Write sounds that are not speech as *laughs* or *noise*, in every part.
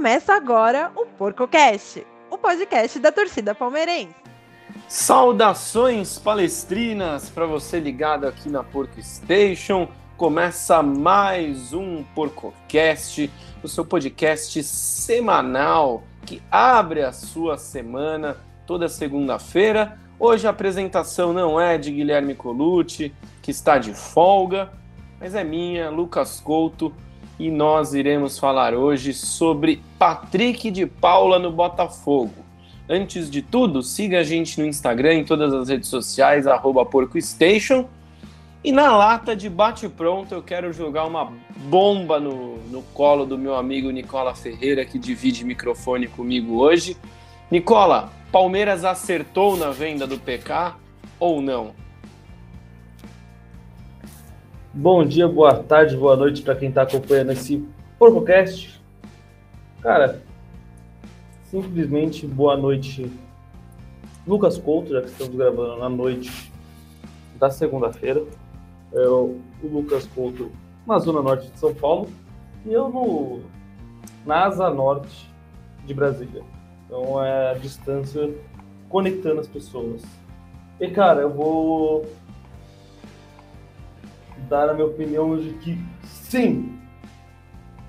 Começa agora o PorcoCast, o podcast da torcida palmeirense. Saudações palestrinas para você ligado aqui na Porco Station. Começa mais um PorcoCast, o seu podcast semanal que abre a sua semana toda segunda-feira. Hoje a apresentação não é de Guilherme Colucci, que está de folga, mas é minha, Lucas Couto, e nós iremos falar hoje sobre Patrick de Paula no Botafogo. Antes de tudo, siga a gente no Instagram, em todas as redes sociais, PorcoStation. E na lata de bate-pronto, eu quero jogar uma bomba no, no colo do meu amigo Nicola Ferreira, que divide microfone comigo hoje. Nicola, Palmeiras acertou na venda do PK ou não? Bom dia, boa tarde, boa noite para quem está acompanhando esse PorcoCast. Cara, simplesmente boa noite, Lucas Couto, já que estamos gravando na noite da segunda-feira. É o Lucas Couto na zona norte de São Paulo e eu no, na asa norte de Brasília. Então é a distância conectando as pessoas. E cara, eu vou dar a minha opinião de que sim,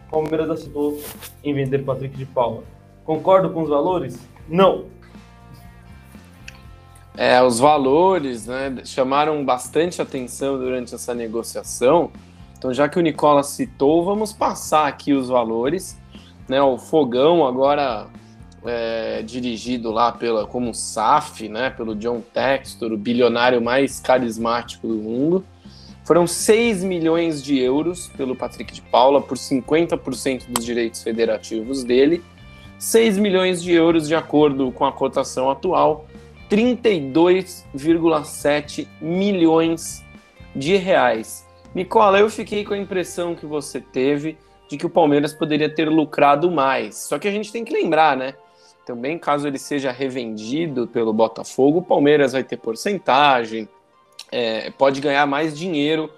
o Palmeiras acertou em vender Patrick de Paula. Concordo com os valores? Não. É, os valores né, chamaram bastante atenção durante essa negociação. Então, já que o Nicola citou, vamos passar aqui os valores. Né, o Fogão agora é, dirigido lá pela, como SAF, né, pelo John Textor, o bilionário mais carismático do mundo. Foram 6 milhões de euros pelo Patrick de Paula por 50% dos direitos federativos dele. 6 milhões de euros de acordo com a cotação atual, 32,7 milhões de reais. Nicola, eu fiquei com a impressão que você teve de que o Palmeiras poderia ter lucrado mais. Só que a gente tem que lembrar, né? Também, caso ele seja revendido pelo Botafogo, o Palmeiras vai ter porcentagem, é, pode ganhar mais dinheiro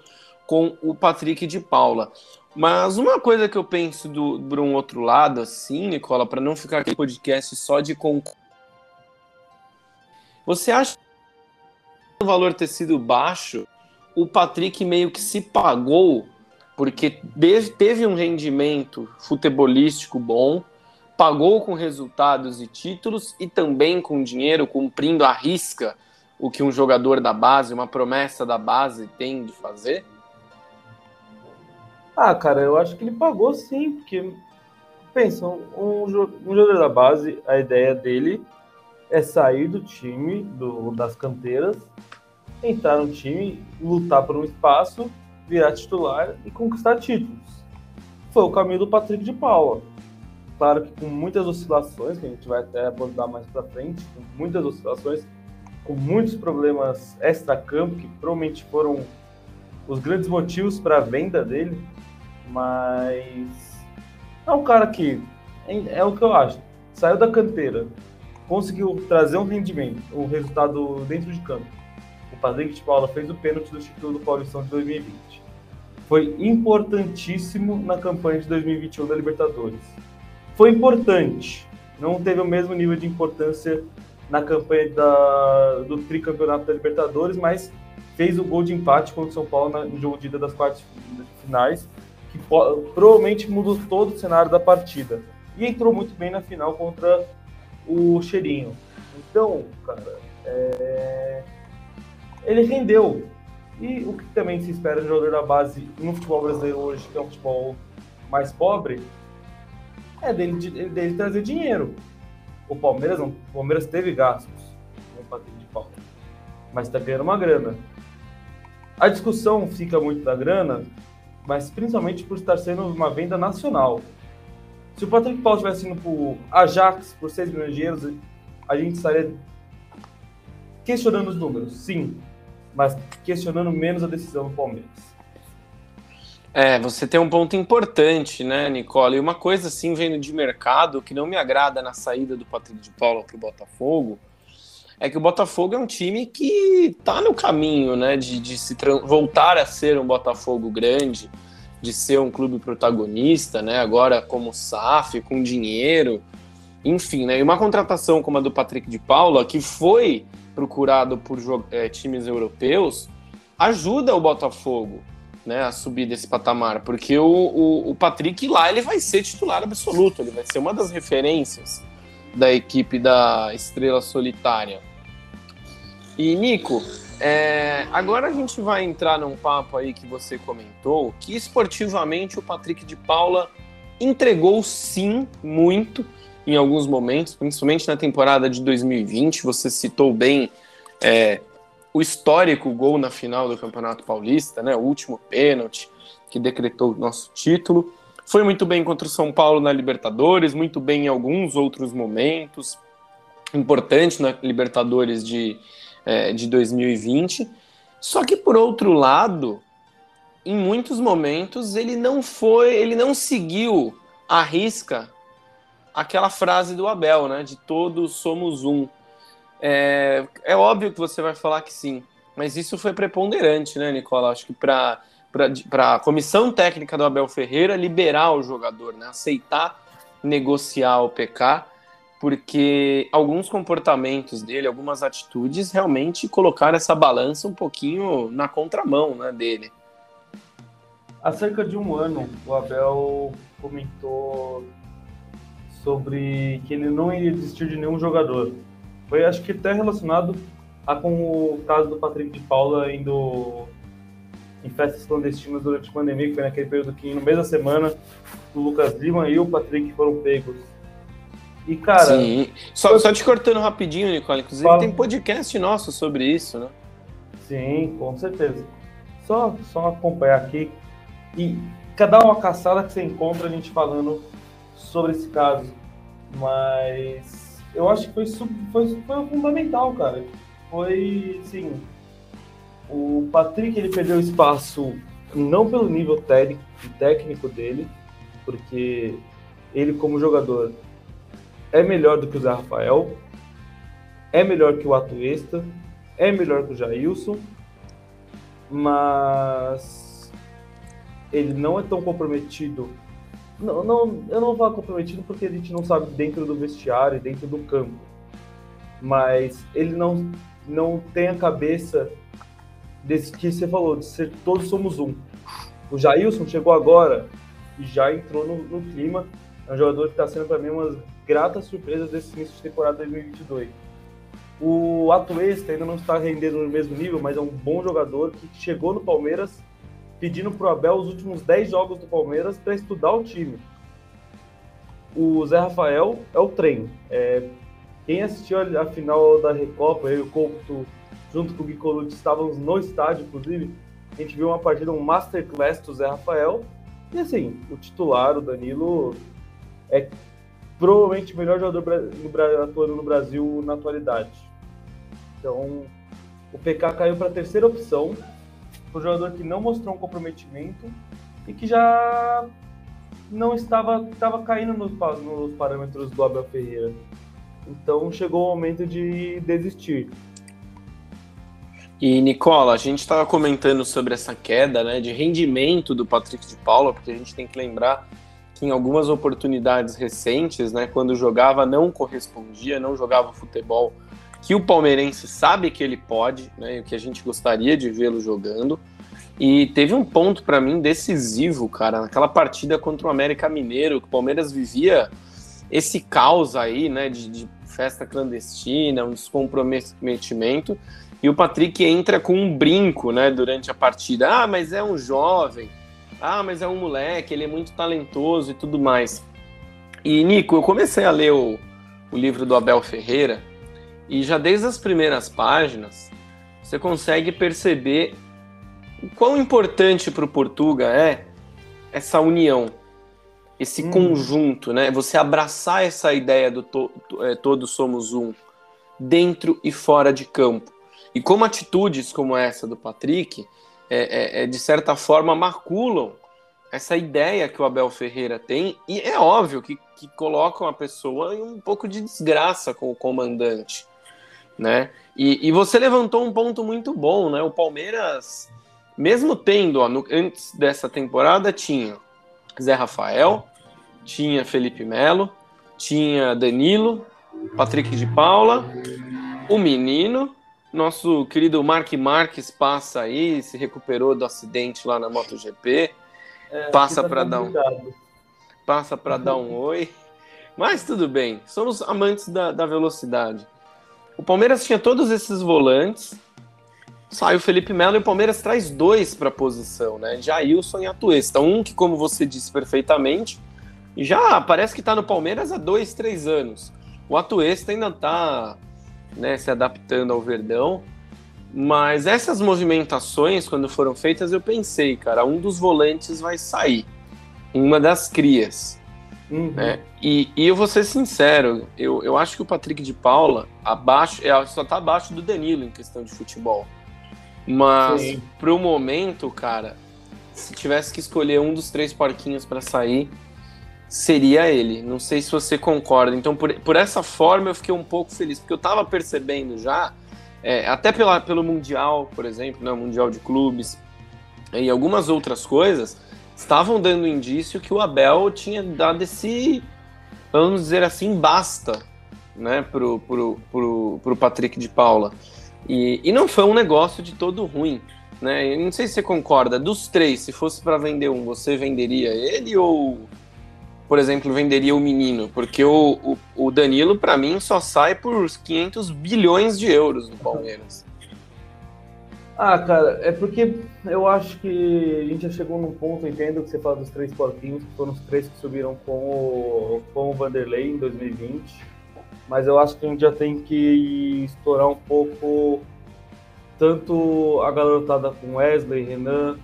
com o Patrick de Paula. Mas uma coisa que eu penso do, por um outro lado, assim, Nicola, para não ficar aqui podcast só de concurso. Você acha que o valor ter sido baixo, o Patrick meio que se pagou porque teve um rendimento futebolístico bom, pagou com resultados e títulos e também com dinheiro, cumprindo a risca o que um jogador da base, uma promessa da base tem de fazer? Ah, cara, eu acho que ele pagou sim, porque pensa, um, um jogador da base, a ideia dele é sair do time, do, das canteiras, entrar no time, lutar por um espaço, virar titular e conquistar títulos. Foi o caminho do Patrick de Paula. Claro que com muitas oscilações, que a gente vai até abordar mais para frente, com muitas oscilações, com muitos problemas extra-campo, que provavelmente foram os grandes motivos para a venda dele, mas é um cara que é, é, o que eu acho. Saiu da canteira, conseguiu trazer um rendimento, um resultado dentro de campo. O Patrick de Paula fez o pênalti do título do Paulistão de 2020. Foi importantíssimo na campanha de 2021 da Libertadores. Foi importante, não teve o mesmo nível de importância na campanha da, do tricampeonato da Libertadores, mas fez o gol de empate contra o São Paulo no jogo de ida das quartas finais, que provavelmente mudou todo o cenário da partida. E entrou muito bem na final contra o Cheirinho. Então, cara, é... ele rendeu. E o que também se espera de um jogador da base no futebol brasileiro hoje, que é um futebol mais pobre, é dele, dele trazer dinheiro. O Palmeiras não. O Palmeiras teve gastos no Patrick de Paula, mas está ganhando uma grana. A discussão fica muito da grana, mas principalmente por estar sendo uma venda nacional. Se o Patrick Paulo estivesse indo para o Ajax por 6 milhões de euros, a gente estaria questionando os números, sim, mas questionando menos a decisão do Palmeiras. É, você tem um ponto importante, né, Nicole? E uma coisa assim, vendo de mercado, que não me agrada na saída do Patrick de Paula para o Botafogo, é que o Botafogo é um time que está no caminho, né, de, de se voltar a ser um Botafogo grande, de ser um clube protagonista, né? Agora como SAF, com dinheiro, enfim, né? E uma contratação como a do Patrick de Paula, que foi procurado por é, times europeus, ajuda o Botafogo né, a subir desse patamar, porque o, o, o, Patrick lá ele vai ser titular absoluto, ele vai ser uma das referências da equipe da Estrela Solitária. E Nico, é, agora a gente vai entrar num papo aí que você comentou, que esportivamente o Patrick de Paula entregou sim muito em alguns momentos, principalmente na temporada de 2020. Você citou bem é, o histórico gol na final do Campeonato Paulista, né, o último pênalti que decretou o nosso título. Foi muito bem contra o São Paulo na Libertadores, muito bem em alguns outros momentos, importante na Libertadores de, é, de 2020. Só que por outro lado, em muitos momentos ele não foi, ele não seguiu a risca aquela frase do Abel, né? De todos somos um. É, é óbvio que você vai falar que sim, mas isso foi preponderante, né, Nicola? Acho que para para a comissão técnica do Abel Ferreira liberar o jogador, né? aceitar negociar o PK, porque alguns comportamentos dele, algumas atitudes realmente colocaram essa balança um pouquinho na contramão né, dele. Há cerca de um ano, o Abel comentou sobre que ele não ia desistir de nenhum jogador. Foi, acho que até relacionado a com o caso do Patrick de Paula indo em festas clandestinas durante a pandemia, que foi naquele período que no mês da semana o Lucas Lima e o Patrick foram pegos. E, cara. Sim. Só, só te cortando rapidinho, Nicole. Inclusive, fala... tem podcast nosso sobre isso, né? Sim, com certeza. Só, só acompanhar aqui. E cada uma caçada que você encontra a gente falando sobre esse caso, mas eu acho que foi, foi, foi fundamental, cara. Foi, sim, o Patrick ele perdeu espaço não pelo nível técnico dele, porque ele como jogador é melhor do que o Zé Rafael, é melhor que o Atuesta, é melhor que o Jailson, mas ele não é tão comprometido não, não, eu não vou falar comprometido porque a gente não sabe dentro do vestiário, dentro do campo. Mas ele não, não tem a cabeça desse que você falou, de ser todos somos um. O Jailson chegou agora e já entrou no, no clima. É um jogador que está sendo para mim uma grata surpresa desse início de temporada 2022. O Atuesta ainda não está rendendo no mesmo nível, mas é um bom jogador que chegou no Palmeiras pedindo para o Abel os últimos 10 jogos do Palmeiras para estudar o time. O Zé Rafael é o trem. É, quem assistiu a final da Recopa, eu e o Couto, junto com o Gui estávamos no estádio, inclusive, a gente viu uma partida, um masterclass do Zé Rafael. E assim, o titular, o Danilo, é provavelmente o melhor jogador atuando no Brasil na atualidade. Então, o PK caiu para a terceira opção, um jogador que não mostrou um comprometimento e que já não estava, estava caindo nos, nos parâmetros do Abel Ferreira. Então chegou o momento de desistir. E Nicola, a gente estava comentando sobre essa queda né, de rendimento do Patrick de Paula, porque a gente tem que lembrar que em algumas oportunidades recentes, né, quando jogava, não correspondia, não jogava futebol que o palmeirense sabe que ele pode, né, o que a gente gostaria de vê-lo jogando. E teve um ponto para mim decisivo, cara, naquela partida contra o América Mineiro, que o Palmeiras vivia esse caos aí, né, de, de festa clandestina, um descomprometimento, e o Patrick entra com um brinco, né, durante a partida. Ah, mas é um jovem. Ah, mas é um moleque, ele é muito talentoso e tudo mais. E, Nico, eu comecei a ler o, o livro do Abel Ferreira, e já desde as primeiras páginas, você consegue perceber o quão importante para o Portuga é essa união, esse hum. conjunto, né? Você abraçar essa ideia do to, é, todos somos um, dentro e fora de campo. E como atitudes como essa do Patrick, é, é, é, de certa forma, maculam essa ideia que o Abel Ferreira tem, e é óbvio que, que colocam a pessoa em um pouco de desgraça com o comandante né? E, e você levantou um ponto muito bom, né? O Palmeiras mesmo tendo, ó, no, antes dessa temporada, tinha Zé Rafael, tinha Felipe Melo, tinha Danilo, Patrick de Paula, o menino, nosso querido Mark Marques passa aí, se recuperou do acidente lá na MotoGP, é, passa tá para dar um passa para dar um oi. Mas tudo bem, somos amantes da, da velocidade. O Palmeiras tinha todos esses volantes, sai o Felipe Melo e o Palmeiras traz dois para a posição, né? Jailson e Atuesta. Um que, como você disse perfeitamente, já parece que está no Palmeiras há dois, três anos. O Atuesta ainda está né, se adaptando ao Verdão. Mas essas movimentações, quando foram feitas, eu pensei, cara, um dos volantes vai sair. Uma das crias. Uhum. Né? E, e, eu vou ser sincero, eu, eu acho que o Patrick de Paula abaixo, é, só tá abaixo do Danilo em questão de futebol. Mas pro momento, cara, se tivesse que escolher um dos três porquinhos para sair, seria ele. Não sei se você concorda. Então, por, por essa forma, eu fiquei um pouco feliz, porque eu tava percebendo já, é, até pela, pelo Mundial, por exemplo, né, o Mundial de Clubes, e algumas outras coisas, estavam dando indício que o Abel tinha dado esse, vamos dizer assim, basta, né, pro, pro, pro, pro Patrick de Paula. E, e não foi um negócio de todo ruim. Né? Eu não sei se você concorda. Dos três, se fosse para vender um, você venderia ele ou, por exemplo, venderia o menino? Porque o, o, o Danilo, para mim, só sai por 500 bilhões de euros no Palmeiras. Ah, cara, é porque eu acho que a gente já chegou num ponto, entendo que você fala dos três porquinhos, que foram os três que subiram com o, com o Vanderlei em 2020 mas eu acho que a gente já tem que estourar um pouco tanto a garotada com Wesley, Renan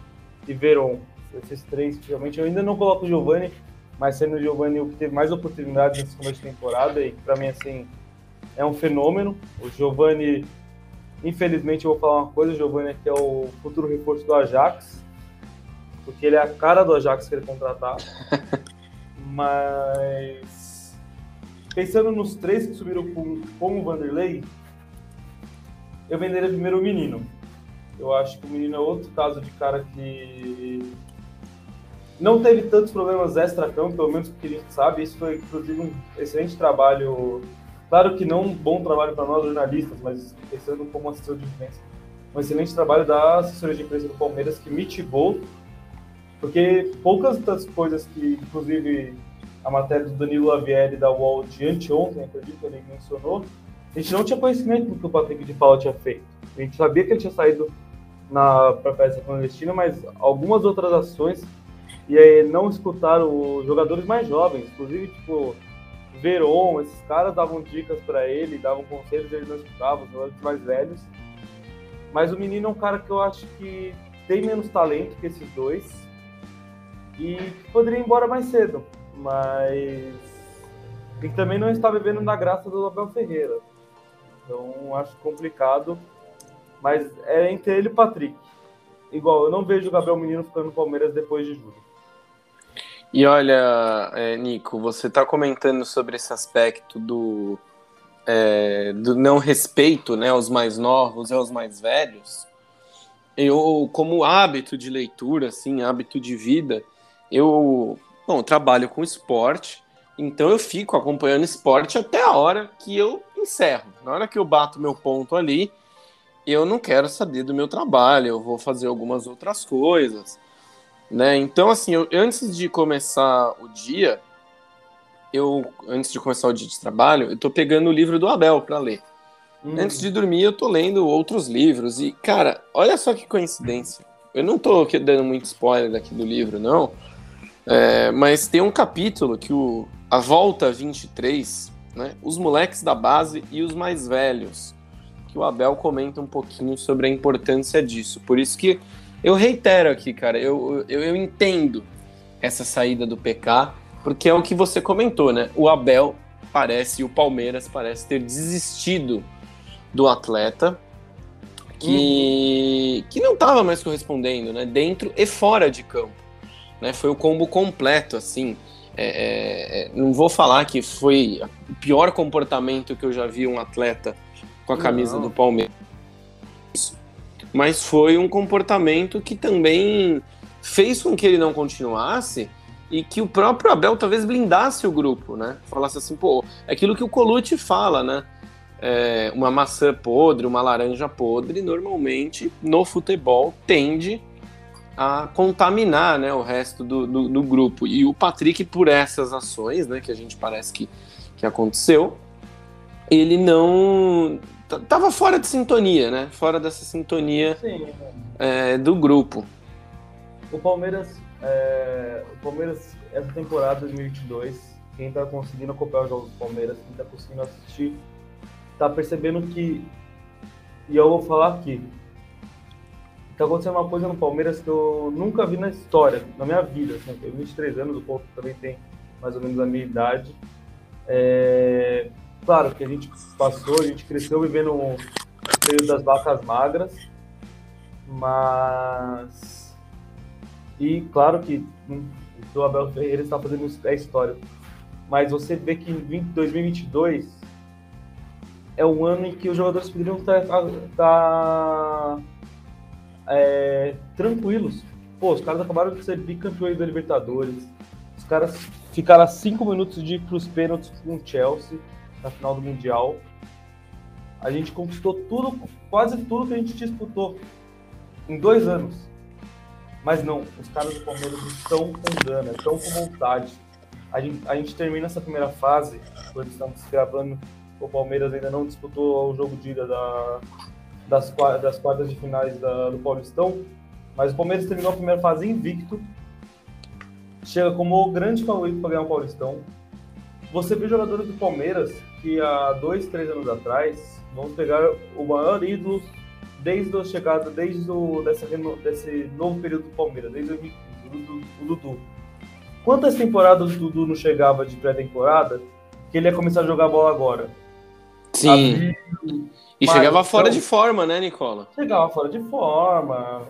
e Veron. Esses três, realmente, eu ainda não coloco o Giovanni, mas sendo o Giovanni o que teve mais oportunidades nesse começo de temporada, e para mim, assim, é um fenômeno. O Giovanni, infelizmente, eu vou falar uma coisa: o Giovanni aqui é o futuro reforço do Ajax, porque ele é a cara do Ajax que ele contratar. *laughs* mas Pensando nos três que subiram com, com o Vanderlei, eu venderia primeiro o menino. Eu acho que o menino é outro caso de cara que não teve tantos problemas extra-campo, pelo menos que a gente sabe. Isso foi, inclusive, um excelente trabalho. Claro que não um bom trabalho para nós jornalistas, mas pensando como assessor de imprensa. Um excelente trabalho da assessoria de imprensa do Palmeiras que mitigou, porque poucas das coisas que, inclusive, a matéria do Danilo Lavieri da UOL de anteontem, acredito que ele mencionou, a gente não tinha conhecimento do que o Patrick de Paula tinha feito. A gente sabia que ele tinha saído na para peça clandestina, mas algumas outras ações e aí não escutaram os jogadores mais jovens, inclusive tipo Veron, esses caras davam dicas para ele, davam conselhos, ele não escutava, os jogadores mais velhos. Mas o menino é um cara que eu acho que tem menos talento que esses dois e poderia ir embora mais cedo mas e também não está vivendo na graça do Abel Ferreira. Então acho complicado, mas é entre ele e o Patrick. Igual, eu não vejo o Gabriel Menino ficando no Palmeiras depois de julho. E olha, é, Nico, você está comentando sobre esse aspecto do, é, do não respeito né, aos mais novos e aos mais velhos. Eu, como hábito de leitura, assim, hábito de vida, eu Bom, trabalho com esporte, então eu fico acompanhando esporte até a hora que eu encerro. Na hora que eu bato meu ponto ali, eu não quero saber do meu trabalho, eu vou fazer algumas outras coisas, né? Então, assim, eu, antes de começar o dia, eu antes de começar o dia de trabalho, eu tô pegando o livro do Abel para ler. Hum. Antes de dormir, eu tô lendo outros livros e, cara, olha só que coincidência. Eu não tô dando muito spoiler aqui do livro, não. É, mas tem um capítulo que o A Volta 23, né, os moleques da base e os mais velhos, que o Abel comenta um pouquinho sobre a importância disso. Por isso que eu reitero aqui, cara, eu, eu, eu entendo essa saída do PK, porque é o que você comentou, né? O Abel parece, e o Palmeiras parece ter desistido do atleta que, uhum. que não estava mais correspondendo, né? Dentro e fora de campo né? Foi o combo completo, assim. É, é, é, não vou falar que foi o pior comportamento que eu já vi um atleta com a camisa não. do Palmeiras. Mas foi um comportamento que também fez com que ele não continuasse e que o próprio Abel talvez blindasse o grupo, né? Falasse assim, pô, é aquilo que o Colucci fala, né? É, uma maçã podre, uma laranja podre, normalmente no futebol tende a contaminar né, o resto do, do, do, grupo. E o Patrick, por essas ações, né, que a gente parece que, que aconteceu, ele não. Tava fora de sintonia, né? Fora dessa sintonia é, do grupo. O Palmeiras, é, o Palmeiras, essa temporada 2022, quem tá conseguindo acompanhar os jogos do Palmeiras, quem tá conseguindo assistir, tá percebendo que. E eu vou falar aqui, tá acontecendo uma coisa no Palmeiras que eu nunca vi na história, na minha vida. Assim, eu tenho 23 anos, o povo também tem mais ou menos a minha idade. É... Claro que a gente passou, a gente cresceu vivendo o período das vacas magras, mas. E claro que o Abel Ferreira está fazendo isso é história. Mas você vê que em 2022 é um ano em que os jogadores poderiam estar, estar tá é, tranquilos. Pô, os caras acabaram de ser bicampeões da Libertadores. Os caras ficaram a cinco minutos de ir pros pênaltis com o Chelsea na final do Mundial. A gente conquistou tudo, quase tudo que a gente disputou em dois anos. Mas não, os caras do Palmeiras estão com gana, estão com vontade. A gente, a gente termina essa primeira fase, quando estamos gravando, o Palmeiras ainda não disputou o jogo de ida da, das, das quartas de finais da, do Paulistão, mas o Palmeiras terminou a primeira fase invicto, chega como o grande favorito para ganhar o Paulistão. Você vê jogadores do Palmeiras que há dois, três anos atrás vamos pegar o maior ídolo desde a chegada, desde o, dessa, desse novo período do Palmeiras, desde o, o Dudu. Quantas temporadas o Dudu não chegava de pré-temporada que ele ia começar a jogar bola agora? Sim. E Mas, chegava fora então, de forma, né, Nicola? Chegava fora de forma.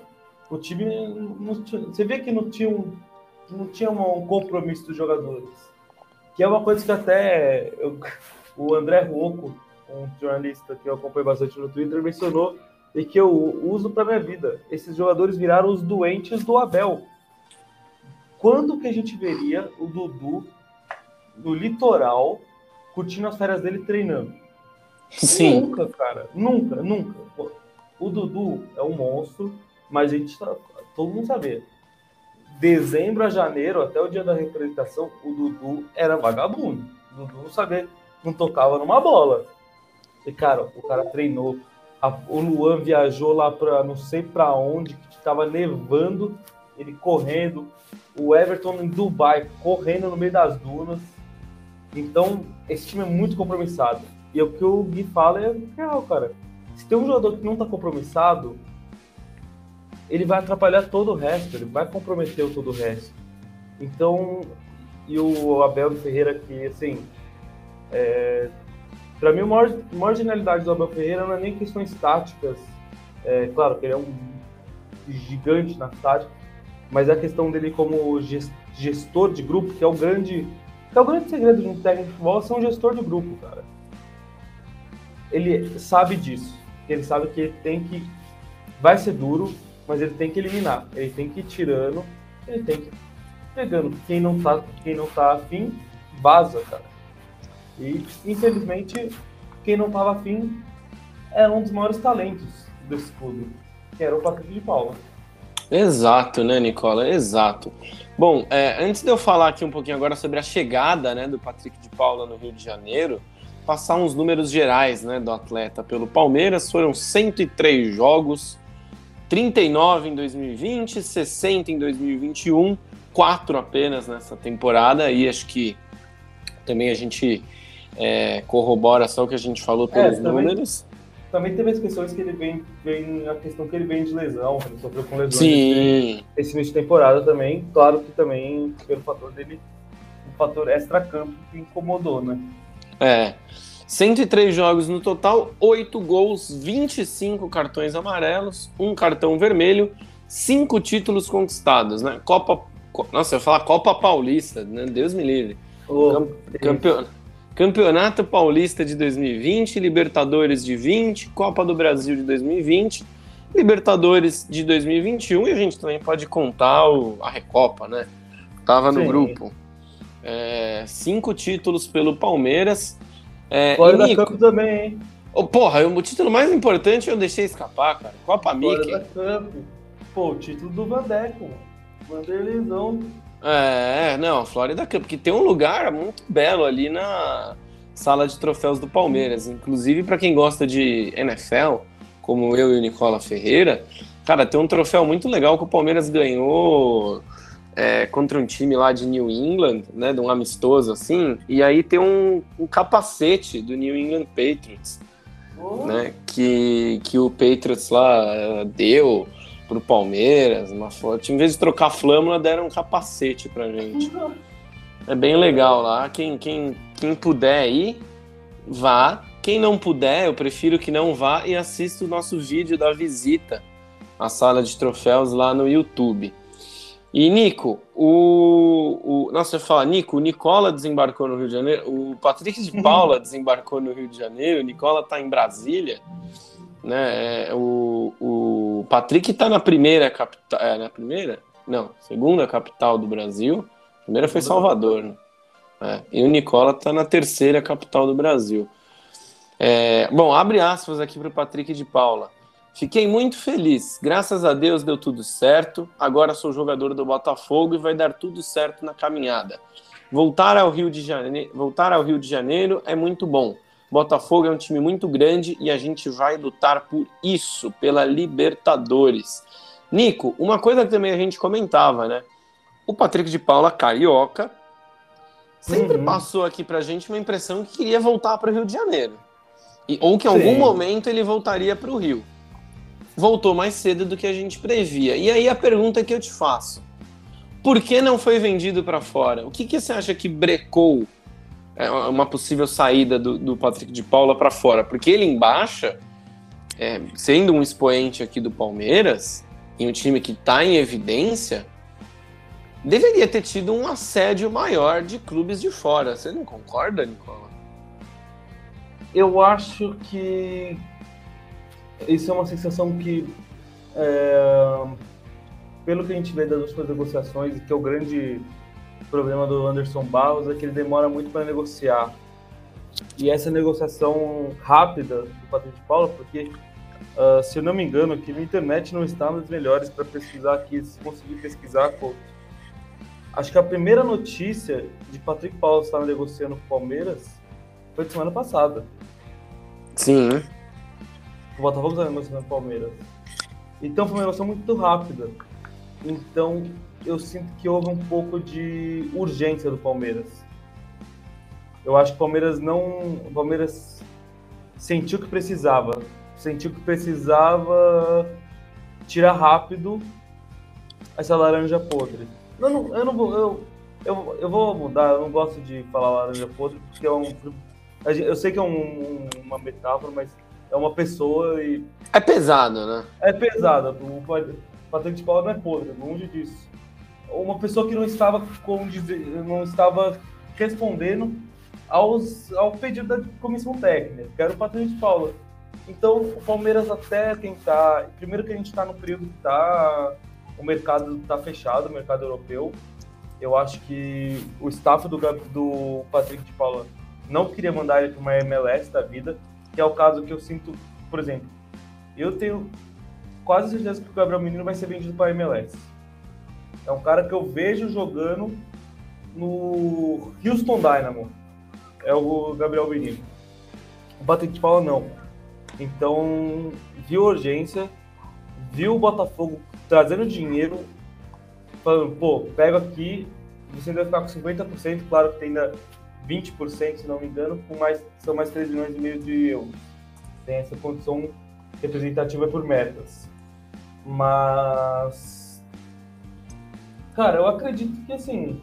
O time não tinha, você vê que não tinha um, não tinha um compromisso dos jogadores. Que é uma coisa que até eu, o André Rocco, um jornalista que eu acompanho bastante no Twitter, mencionou e que eu uso para minha vida. Esses jogadores viraram os doentes do Abel. Quando que a gente veria o Dudu no litoral curtindo as férias dele treinando? Sim. Nunca, cara. Nunca, nunca. O Dudu é um monstro, mas a gente tá. Todo mundo sabe. Dezembro a janeiro, até o dia da representação, o Dudu era vagabundo. O Dudu não sabia, não tocava numa bola. E, cara, o cara treinou. A, o Luan viajou lá para não sei para onde, que estava nevando, ele correndo. O Everton em Dubai, correndo no meio das dunas. Então, esse time é muito compromissado. E o que o Gui fala é real, cara. Se tem um jogador que não tá compromissado, ele vai atrapalhar todo o resto, ele vai comprometer todo o resto. Então, e o Abel Ferreira, que, assim, é, para mim, a maior, genialidade do Abel Ferreira não é nem questões táticas, é, claro que ele é um gigante na tática, mas é a questão dele como gestor de grupo, que é o grande, que é o grande segredo de um técnico de futebol, é ser um gestor de grupo, cara ele sabe disso. Ele sabe que ele tem que. Vai ser duro, mas ele tem que eliminar. Ele tem que ir tirando, ele tem que ir pegando. Quem não tá, quem não tá afim, vaza, cara. E, infelizmente, quem não tava afim era um dos maiores talentos desse clube, que era o Patrick de Paula. Exato, né, Nicola? Exato. Bom, é, antes de eu falar aqui um pouquinho agora sobre a chegada né, do Patrick de Paula no Rio de Janeiro, passar uns números gerais né, do atleta pelo Palmeiras. Foram 103 jogos, 39 em 2020, 60 em 2021, 4 apenas nessa temporada. E acho que também a gente é, corrobora só o que a gente falou é, pelos é, também, números. Também teve as questões que ele vem, vem, a questão que ele vem de lesão, ele sofreu com lesões Sim. esse início de temporada também. Claro que também pelo fator dele, o fator extra-campo que incomodou, né? É. 103 jogos no total, 8 gols, 25 cartões amarelos, um cartão vermelho, 5 títulos conquistados, né? Copa. Nossa, eu ia falar Copa Paulista, né? Deus me livre. Oh. Campeonato Paulista de 2020, Libertadores de 20, Copa do Brasil de 2020 Libertadores de 2021 e a gente também pode contar o, a Recopa, né? Tava no Sim. grupo. É, cinco títulos pelo Palmeiras. É, Fora da Nico, também, hein? Ô, porra, o título mais importante eu deixei escapar, cara. Copa Fora Mickey. da Cup. Pô, o título do Vandeco. Vanderleizão. É, não, Florida Cup, porque tem um lugar muito belo ali na sala de troféus do Palmeiras. Inclusive, para quem gosta de NFL, como eu e o Nicola Ferreira, cara, tem um troféu muito legal que o Palmeiras ganhou é, contra um time lá de New England, né, de um amistoso assim, e aí tem um, um capacete do New England Patriots, né, que, que o Patriots lá eh, deu pro Palmeiras, uma foto. Em vez de trocar flâmula, deram um capacete pra gente. É bem legal lá. Quem, quem, quem puder ir, vá. Quem não puder, eu prefiro que não vá e assista o nosso vídeo da visita à sala de troféus lá no YouTube. E, Nico, o. o nossa, eu ia falar, Nico, o Nicola desembarcou no Rio de Janeiro, o Patrick de *laughs* Paula desembarcou no Rio de Janeiro, o Nicola tá em Brasília, né? é, o, o Patrick tá na primeira capital. É, na primeira? Não, segunda capital do Brasil. A primeira foi Salvador, né? É, e o Nicola tá na terceira capital do Brasil. É, bom, abre aspas aqui para o Patrick de Paula. Fiquei muito feliz. Graças a Deus deu tudo certo. Agora sou jogador do Botafogo e vai dar tudo certo na caminhada. Voltar ao Rio de Janeiro, voltar ao Rio de Janeiro é muito bom. Botafogo é um time muito grande e a gente vai lutar por isso, pela Libertadores. Nico, uma coisa que também a gente comentava, né? O Patrick de Paula, carioca, sempre Uhum. passou aqui pra gente uma impressão que queria voltar para o Rio de Janeiro. E- ou que em algum Sim. momento ele voltaria para o Rio. Voltou mais cedo do que a gente previa. E aí a pergunta que eu te faço: por que não foi vendido para fora? O que, que você acha que brecou uma possível saída do, do Patrick de Paula para fora? Porque ele em baixa, é, sendo um expoente aqui do Palmeiras, em um time que está em evidência, deveria ter tido um assédio maior de clubes de fora. Você não concorda, Nicola? Eu acho que isso é uma sensação que, é, pelo que a gente vê das últimas negociações, que é o grande problema do Anderson Barros é que ele demora muito para negociar. E essa negociação rápida do Patrick de Paula, porque, ah, se eu não me engano, aqui na internet não está nas melhores para pesquisar aqui, se conseguir pesquisar, pô. Acho que a primeira notícia de Patrick Paula estar negociando com o Palmeiras foi de semana passada. Sim. O Botafogo está negociando com o Palmeiras. Então foi uma negociação muito rápida. Então eu sinto que houve um pouco de urgência do Palmeiras. Eu acho que o Palmeiras não. O Palmeiras sentiu que precisava. Sentiu que precisava tirar rápido essa laranja podre. Eu não, eu não vou. Eu, eu, eu vou mudar, eu não gosto de falar laranja podre, porque é um. Eu sei que é um- uma metáfora, mas é uma pessoa e É pesado, né? é pesada. O Pa- Patrick de Paula não é podre, longe disso. Uma pessoa que não estava não estava respondendo aos, ao pedido da comissão técnica, que era o Patrick de Paula. Então, o Palmeiras até tentar. Primeiro que a gente está no período que tá, o mercado está fechado, o mercado europeu. Eu acho que o staff do, do Patrick de Paula não queria mandar ele para uma MLS da vida, que é o caso que eu sinto, por exemplo. Eu tenho quase certeza que o Gabriel Menino vai ser vendido para a MLS. É um cara que eu vejo jogando no Houston Dynamo. É o Gabriel Menino. O Patrick de não. Então, viu urgência, viu o Botafogo trazendo dinheiro, falando, pô, pega aqui, você vai ficar com 50%, claro que tem ainda 20%, se não me engano, com mais, são mais 3 milhões e meio de euros. Tem essa condição representativa por metas. Mas. Cara, eu acredito que assim.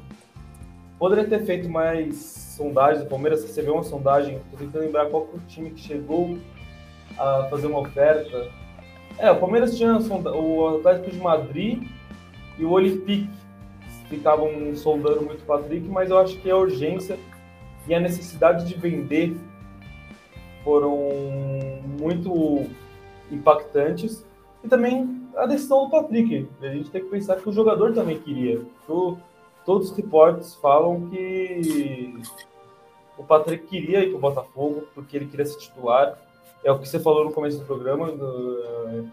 Poderia ter feito mais sondagens. O Palmeiras recebeu uma sondagem. Tô tentando lembrar qual foi o time que chegou a fazer uma oferta. É, o Palmeiras tinha sonda- o Atlético de Madrid e o Olympique. Ficavam sondando muito o Patrick, mas eu acho que a urgência e a necessidade de vender foram muito impactantes. E também a decisão do Patrick. A gente tem que pensar que o jogador também queria. O, todos os reportes falam que o Patrick queria ir para o Botafogo, porque ele queria se titular. É o que você falou no começo do programa. Do,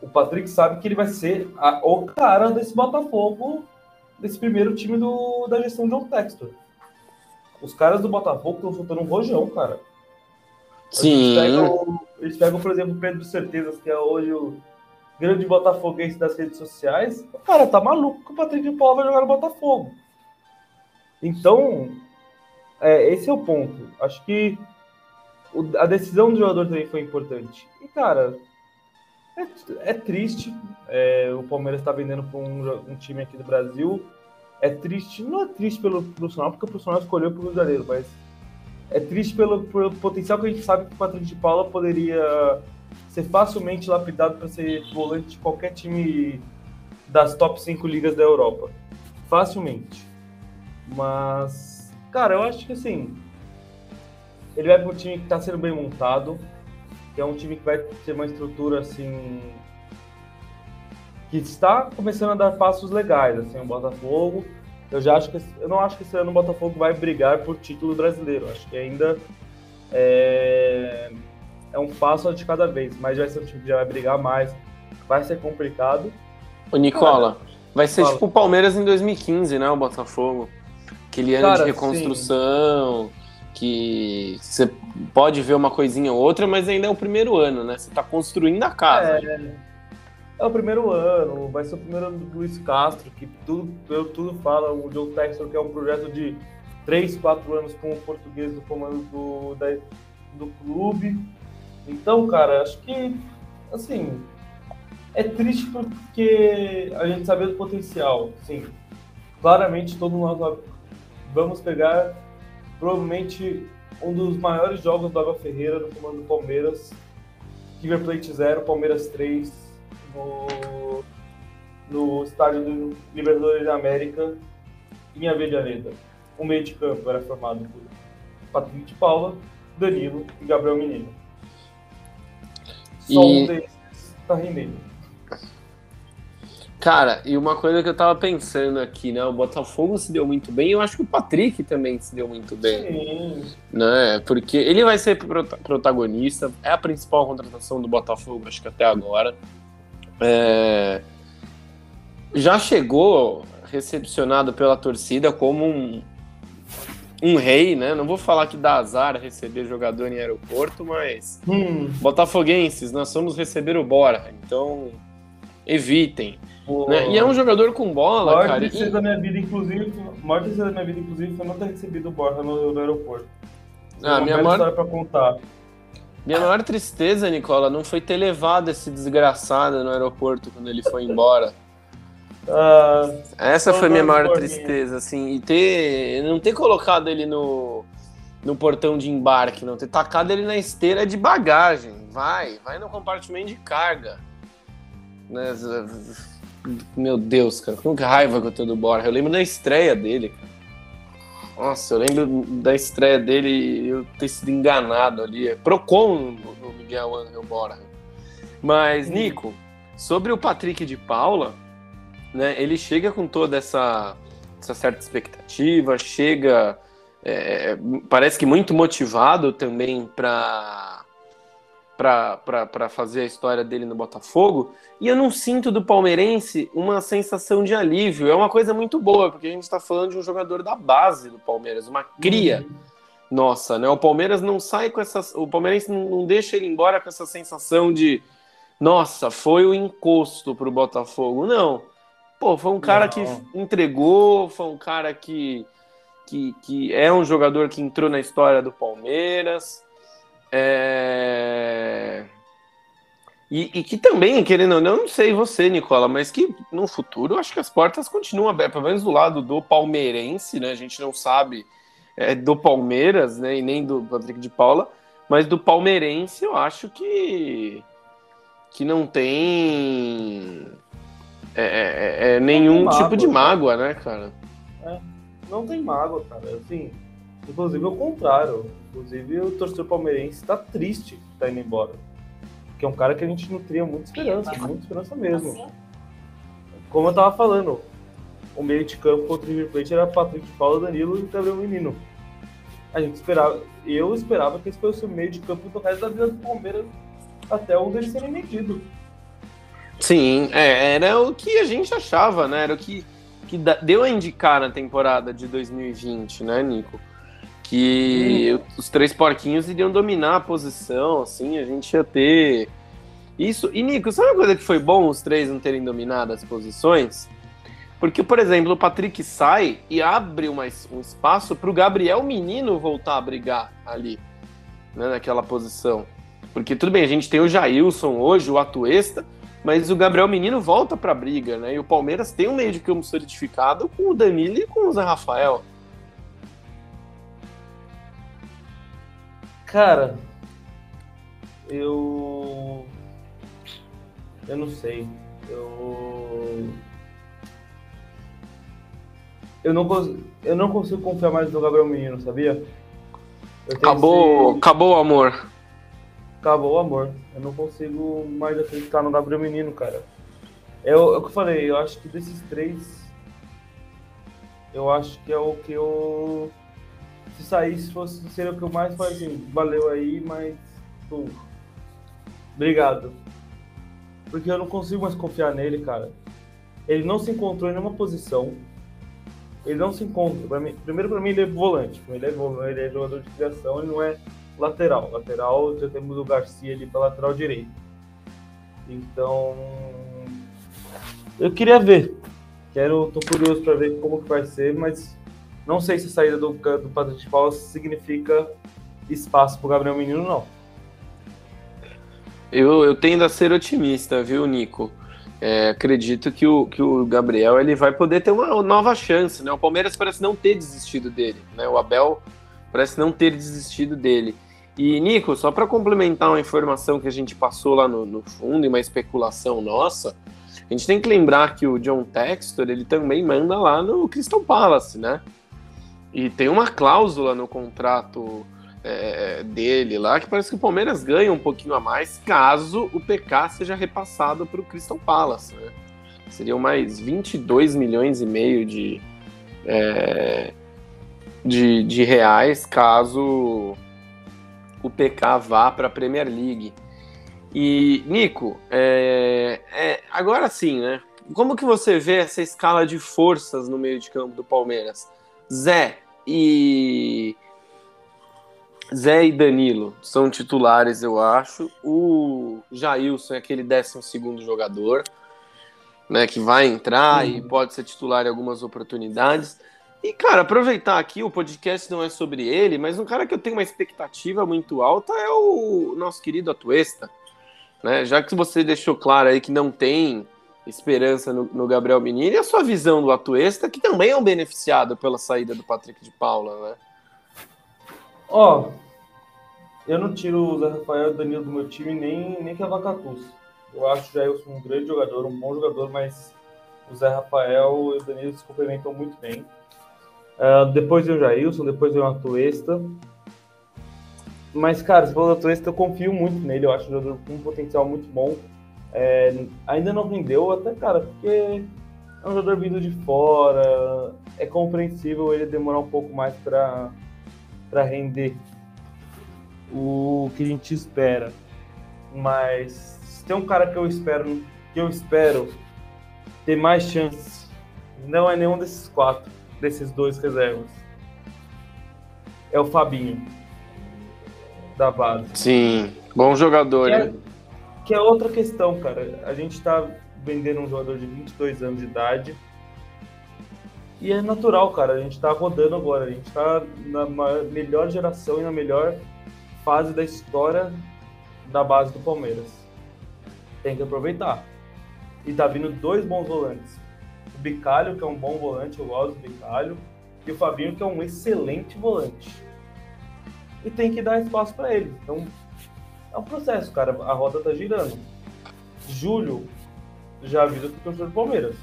o Patrick sabe que ele vai ser a, o cara desse Botafogo, desse primeiro time do, da gestão de John Textor. Os caras do Botafogo estão soltando um rojão, cara. Sim. Eles pegam, eles pegam, por exemplo, o Pedro Certezas, que é hoje o grande botafoguense das redes sociais. O cara tá maluco que o Patrick de Paula vai jogar no Botafogo. Então, é, esse é o ponto. Acho que o, a decisão do jogador também foi importante. E, cara, é, é triste. É, o Palmeiras está vendendo para um, um, time aqui do Brasil. É triste, não é triste pelo profissional, porque o profissional escolheu para o Janeiro, mas é triste pelo, pelo, potencial que a gente sabe que o Patrick de Paula poderia ser facilmente lapidado para ser volante de qualquer time das top 5 ligas da Europa. Facilmente. Mas, cara, eu acho que assim. Ele vai para um time que está sendo bem montado, que é um time que vai ter uma estrutura assim. que está começando a dar passos legais, assim, o Botafogo. Eu já acho que eu não acho que esse ano o Botafogo vai brigar por título brasileiro. Acho que ainda é, é um passo de cada vez, mas vai ser um time que já vai brigar mais, vai ser complicado. Ô Nicola, Cara, vai ser fala. tipo o Palmeiras em 2015, né, o Botafogo? Aquele ano Cara, de reconstrução, sim. que você pode ver uma coisinha ou outra, mas ainda é o primeiro ano, né? Você tá construindo a casa. É, é o primeiro ano, vai ser o primeiro ano do Luiz Castro, que tudo, tudo fala, o Joe Textor, que é um projeto de 3, 4 anos com o português do comando do, da, do clube. Então, cara, acho que, assim, é triste porque a gente sabe do potencial, sim. Claramente, todos nós vamos pegar provavelmente um dos maiores jogos do Água Ferreira no comando do Palmeiras. River Plate 0, Palmeiras 3, no, no estádio do Libertadores da América, em Avejaneda. O meio de campo era formado por Patrick de Paula, Danilo e Gabriel Menino. Só e... um desses está rendendo. Cara, e uma coisa que eu tava pensando aqui, né? O Botafogo se deu muito bem, eu acho que o Patrick também se deu muito bem. Sim. Né? Porque ele vai ser protagonista, é a principal contratação do Botafogo, acho que até agora. É... Já chegou recepcionado pela torcida como um, um rei, né? Não vou falar que dá azar receber jogador em aeroporto, mas hum. botafoguenses, nós somos receber o Bora, então evitem. Né? E é um jogador com bola, maior cara. E... da minha vida, inclusive, maior tristeza da minha vida, inclusive, foi não ter recebido o Borja no, no aeroporto. Ah, minha maior... história pra contar. Minha maior tristeza, Nicola, não foi ter levado esse desgraçado no aeroporto quando ele foi embora. Ah, Essa foi minha maior tristeza, assim, e ter não ter colocado ele no, no portão de embarque, não ter tacado ele na esteira de bagagem. Vai, vai no compartimento de carga. Né? Meu Deus, cara, com que raiva que eu tenho do Borja. Eu lembro da estreia dele, Nossa, eu lembro da estreia dele eu ter sido enganado ali. Procon no Miguel Angel Borja. Mas, Nico, sobre o Patrick de Paula, né, ele chega com toda essa, essa certa expectativa, chega, é, parece que muito motivado também para para fazer a história dele no Botafogo, e eu não sinto do palmeirense uma sensação de alívio. É uma coisa muito boa, porque a gente está falando de um jogador da base do Palmeiras, uma cria. Uhum. Nossa, né? O Palmeiras não sai com essa. O palmeirense não, deixa ele embora com essa sensação de nossa, foi o encosto pro Botafogo. Não. Pô, foi um cara não. que entregou, foi um cara que, que, que é um jogador que entrou na história do Palmeiras. É... E, e, que também, querendo ou não, não sei você, Nicola, mas que no futuro acho que as portas continuam abertas, pelo menos do lado do palmeirense, né? A gente não sabe é, do Palmeiras, né? E nem do Patrick de Paula, mas do palmeirense eu acho que, que não tem é, é, é nenhum mágoa, tipo de mágoa, né, cara? É, não tem mágoa, cara. Assim, inclusive o contrário. Inclusive o torcedor palmeirense está triste que tá indo embora. que é um cara que a gente nutria muita esperança, muita esperança mesmo. Como eu tava falando, o meio de campo contra o River Plate era Patrick Paulo, Danilo e Gabriel Menino. A gente esperava, eu esperava que esse fosse o meio de campo do resto da vida do Palmeiras até um deles serem medido. Sim, é, era o que a gente achava, né? Era o que, que deu a indicar na temporada de 2020, né, Nico? Que hum. os três porquinhos iriam dominar a posição, assim, a gente ia ter isso. E, Nico, sabe uma coisa que foi bom os três não terem dominado as posições? Porque, por exemplo, o Patrick sai e abre uma, um espaço para o Gabriel Menino voltar a brigar ali, né, naquela posição. Porque tudo bem, a gente tem o Jailson hoje, o Atuesta, mas o Gabriel Menino volta para a briga, né? E o Palmeiras tem um meio de campo certificado com o Danilo e com o Zé Rafael. Cara, eu. Eu não sei. Eu. Eu não, consigo, eu não consigo confiar mais no Gabriel Menino, sabia? Acabou, esse... acabou o amor. Acabou o amor. Eu não consigo mais acreditar no Gabriel Menino, cara. É o, é o que eu falei, eu acho que desses três, eu acho que é o que eu. Se saísse, fosse seria o que eu mais fazia. Valeu aí, mas. Pô, obrigado. Porque eu não consigo mais confiar nele, cara. Ele não se encontrou em nenhuma posição ele não se encontra. Pra mim, primeiro, para mim, ele é volante. Ele é, volante, ele é jogador de criação, ele não é lateral. Lateral, já temos o Garcia ali para lateral direito. Então, eu queria ver. Quero, tô curioso para ver como que vai ser, mas não sei se a saída do, do Patrick Paula significa espaço para o Gabriel Menino, não. Eu, eu tendo a ser otimista, viu, Nico? É, acredito que o, que o Gabriel ele vai poder ter uma nova chance, né? O Palmeiras parece não ter desistido dele, né? O Abel parece não ter desistido dele. E, Nico, só para complementar uma informação que a gente passou lá no, no, fundo e uma especulação nossa, a gente tem que lembrar que o John Textor ele também manda lá no Crystal Palace, né? E tem uma cláusula no contrato é, dele lá, que parece que o Palmeiras ganha um pouquinho a mais caso o PK seja repassado para o Crystal Palace. Né? Seriam mais 22 milhões e meio de, é, de, de reais caso o PK vá para a Premier League. E, Nico, é, é, agora sim, né? Como que você vê essa escala de forças no meio de campo do Palmeiras? Zé e Zé e Danilo são titulares, eu acho. O Jailson é aquele 12 jogador, né, que vai entrar uhum. e pode ser titular em algumas oportunidades. E, cara, aproveitar aqui, o podcast não é sobre ele, mas um cara que eu tenho uma expectativa muito alta é o nosso querido Atuesta. Né? Já que você deixou claro aí que não tem esperança no, no Gabriel Menino, e a sua visão do Atuesta, que também é um beneficiado pela saída do Patrick de Paula, né? Ó, oh, eu não tiro o Zé Rafael e o Danilo do meu time nem, nem que a Vacatus. Eu acho o Jailson um grande jogador, um bom jogador, mas o Zé Rafael e o Danilo se complementam muito bem. Uh, depois vem o Jailson, depois vem o Atuesta. Mas, cara, se for o Atuesta, eu confio muito nele. Eu acho um jogador com um potencial muito bom. É, ainda não rendeu, até, cara, porque é um jogador vindo de fora. É compreensível ele demorar um pouco mais para para render o que a gente espera. Mas tem um cara que eu espero, que eu espero ter mais chances. Não é nenhum desses quatro, desses dois reservas. É o Fabinho da base. Sim, bom jogador. É, que é outra questão, cara. A gente está vendendo um jogador de 22 anos de idade e é natural, cara. A gente tá rodando agora. A gente tá na melhor geração e na melhor fase da história da base do Palmeiras. Tem que aproveitar. E tá vindo dois bons volantes. O Bicalho, que é um bom volante, eu gosto do Bicalho. E o Fabinho, que é um excelente volante. E tem que dar espaço para ele. Então, é um processo, cara. A roda tá girando. Julho já avisa pro torcedor do Palmeiras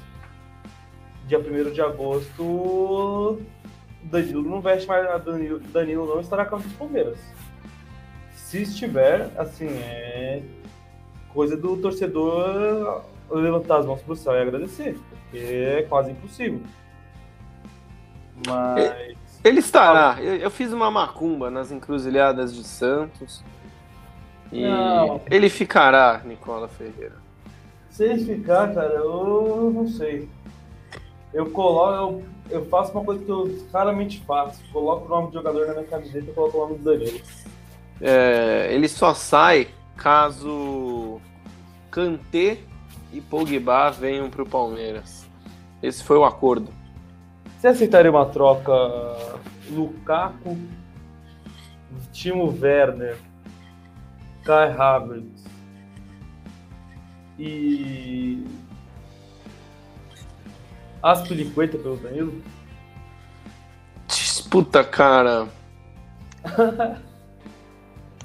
dia 1 de agosto, Danilo não veste mais. Danilo, Danilo não estará com os Palmeiras. Se estiver, assim, é. coisa do torcedor levantar as mãos pro céu e agradecer, porque é quase impossível. Mas. Ele estará. Eu, eu fiz uma macumba nas encruzilhadas de Santos. E Não. ele ficará, Nicola Ferreira. Se ele ficar, cara, eu não sei. Eu coloco, eu, eu faço uma coisa que eu raramente faço. Coloco o nome do jogador na minha camiseta e coloco o nome do Danilo. É, ele só sai caso Kanté e Pogba venham para o Palmeiras. Esse foi o acordo. Você aceitaria uma troca Lukaku, Timo Werner, Kai Havertz e Aspilicueta pelo Danilo? Puta, cara. *laughs*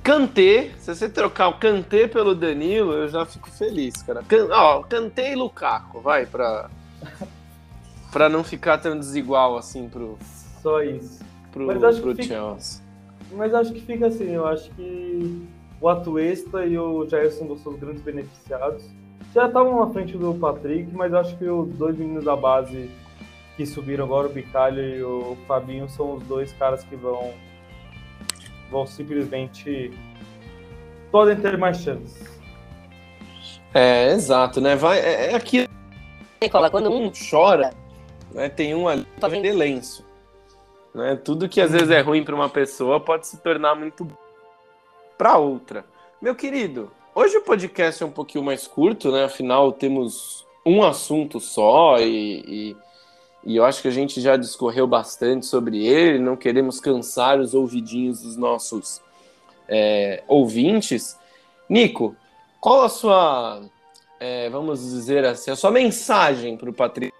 Kanté, se você trocar o Kanté pelo Danilo, eu já fico feliz, cara. Can, ó, Kanté e Lukaku, vai, pra, *laughs* pra não ficar tão desigual assim pro, Só isso. pro, Mas acho pro que fica- Chelsea. Mas acho que fica assim, eu acho que o Atuesta e o Jairson são os grandes beneficiados. Já estavam na frente do Patrick, mas acho que os dois meninos da base que subiram agora, o Bicalho e o Fabinho, são os dois caras que vão, vão simplesmente podem ter mais chances. É, exato, né? Vai, é, é aqui. Nicola, quando um chora, né? Tem um ali pra vender lenço. Né? Tudo que às vezes é ruim para uma pessoa pode se tornar muito para outra. Meu querido, hoje o podcast é um pouquinho mais curto, né? Afinal, temos um assunto só e, e, e eu acho que a gente já discorreu bastante sobre ele. Não queremos cansar os ouvidinhos dos nossos é, ouvintes. Nico, qual a sua, é, vamos dizer assim, a sua mensagem para o Patrick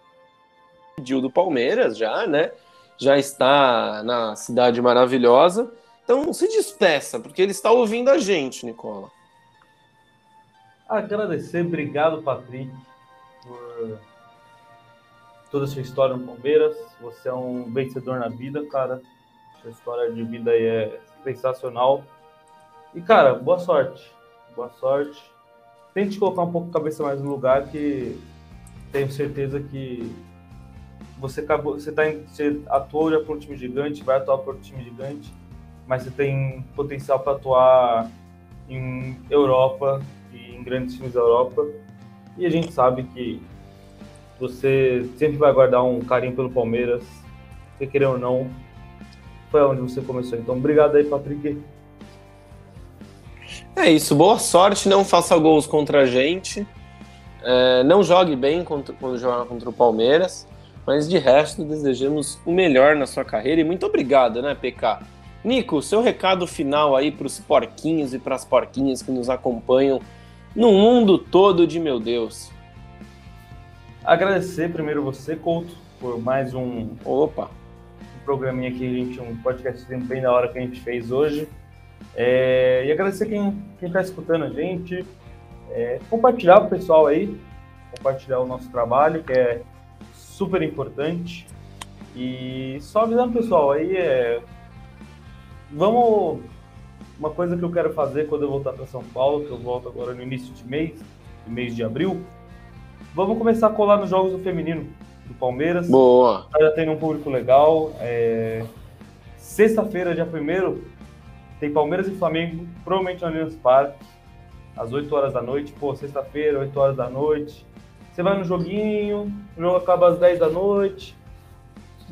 pediu do Palmeiras já, né? Já está na cidade maravilhosa. Então se despeça, porque ele está ouvindo a gente, Nicola. Agradecer, obrigado Patrick por toda a sua história no Palmeiras. Você é um vencedor na vida, cara. Sua história de vida aí é sensacional. E cara, boa sorte. Boa sorte. Tente colocar um pouco a cabeça mais no lugar que tenho certeza que você acabou, você tá você atuou já por um time gigante, vai atuar por um time gigante, mas você tem potencial para atuar em Europa e em grandes times da Europa. E a gente sabe que você sempre vai guardar um carinho pelo Palmeiras, você querer ou não, foi onde você começou. Então, obrigado aí, Patrick. É isso, boa sorte, não faça gols contra a gente. É, não jogue bem contra, quando jogar contra o Palmeiras, mas de resto desejamos o melhor na sua carreira e muito obrigado, né, PK? Nico, seu recado final aí para os porquinhos e para as porquinhas que nos acompanham no mundo todo de meu Deus. Agradecer primeiro você, Couto, por mais um Opa, programinha que a gente, um podcast bem da hora que a gente fez hoje. É, e agradecer quem está escutando a gente. É, compartilhar o pessoal aí, compartilhar o nosso trabalho, que é super importante. E só avisando o pessoal aí, é, vamos. Uma coisa que eu quero fazer quando eu voltar para São Paulo, que eu volto agora no início de mês, no mês de abril, vamos começar a colar nos jogos do feminino do Palmeiras boa. já tem um público legal. É... Sexta-feira, dia 1 tem Palmeiras e Flamengo, provavelmente no Allianz Parque, às 8 horas da noite. Pô, sexta-feira, 8 horas da noite. Você vai no joguinho, o jogo acaba às 10 da noite.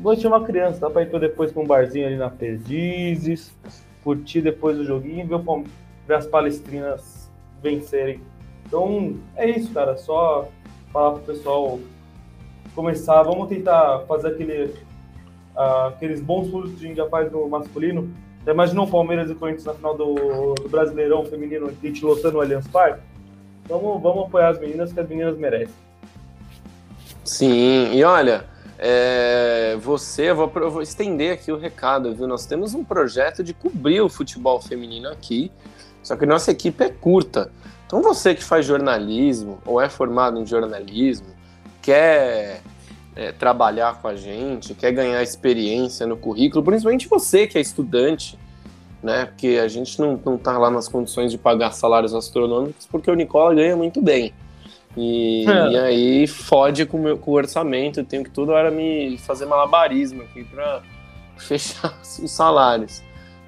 Vou chamar criança, dá pra ir depois pra um barzinho ali na Perdizes, curtir depois do joguinho e ver, o ver as palestrinas vencerem. Então, é isso, cara. Só falar pro pessoal começar, vamos tentar fazer aquele, ah, aqueles bons frutos que a gente já faz no masculino. Já imaginou o Palmeiras e Corinthians na final do, do Brasileirão Feminino, a gente lotando o Allianz Parque? Vamos, vamos apoiar as meninas, que as meninas merecem. Sim, e olha, é, você, eu vou, eu vou estender aqui o recado, viu? Nós temos um projeto de cobrir o futebol feminino aqui, só que nossa equipe é curta. Então você que faz jornalismo ou é formado em jornalismo, quer é, trabalhar com a gente, quer ganhar experiência no currículo, principalmente você que é estudante né? Porque a gente não, não tá lá nas condições de pagar salários astronômicos porque o Nicola ganha muito bem. E, é. e aí fode com, meu, com o orçamento, eu tenho que toda hora me fazer malabarismo aqui para *laughs* fechar os salários.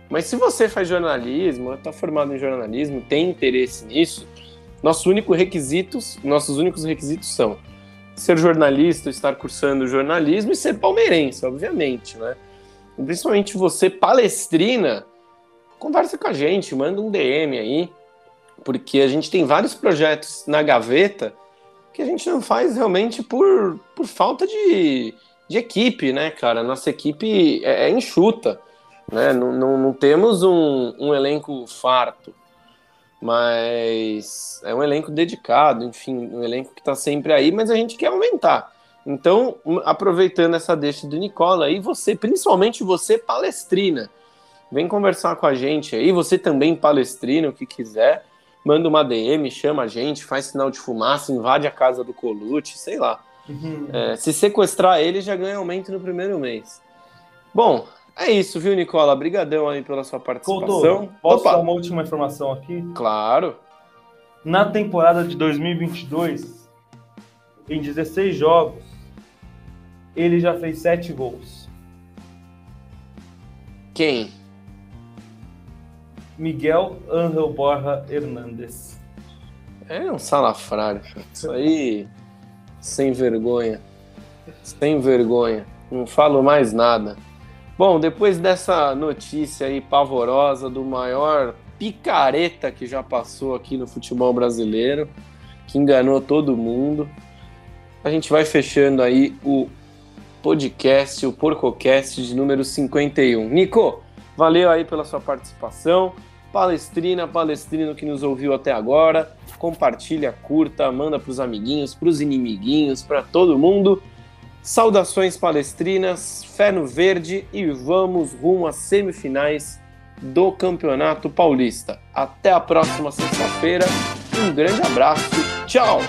Mas se você faz jornalismo, está formado em jornalismo, tem interesse nisso, nossos únicos requisitos, nossos únicos requisitos são ser jornalista, estar cursando jornalismo e ser palmeirense, obviamente, né? E principalmente você palestrina, conversa com a gente, manda um DM aí, porque a gente tem vários projetos na gaveta que a gente não faz realmente por, por falta de, de equipe, né, cara? Nossa equipe é, é enxuta, né? Não, não, não temos um, um elenco farto mas é um elenco dedicado, enfim, um elenco que está sempre aí, mas a gente quer aumentar. Então, aproveitando essa deixa do Nicola aí, você, principalmente você, palestrina, vem conversar com a gente aí, você também palestrina, o que quiser, manda uma DM, chama a gente, faz sinal de fumaça, invade a casa do Colute, sei lá. Uhum. É, se sequestrar ele, já ganha aumento no primeiro mês. Bom, é isso, viu, Nicola? Obrigadão aí pela sua participação. Couto, posso Opa. dar uma última informação aqui? Claro. Na temporada de 2022, em 16 jogos, ele já fez 7 gols. Quem? Miguel Angel Borja Hernandes. É um salafrário. Isso aí, sem vergonha. Sem vergonha. Não falo mais nada. Bom, depois dessa notícia aí pavorosa do maior picareta que já passou aqui no futebol brasileiro, que enganou todo mundo, a gente vai fechando aí o podcast, o PorcoCast de número 51. Nico, valeu aí pela sua participação. Palestrina, palestrino que nos ouviu até agora, compartilha, curta, manda para os amiguinhos, para os inimiguinhos, para todo mundo. Saudações palestrinas, fé no verde e vamos rumo às semifinais do Campeonato Paulista. Até a próxima sexta-feira. Um grande abraço. Tchau!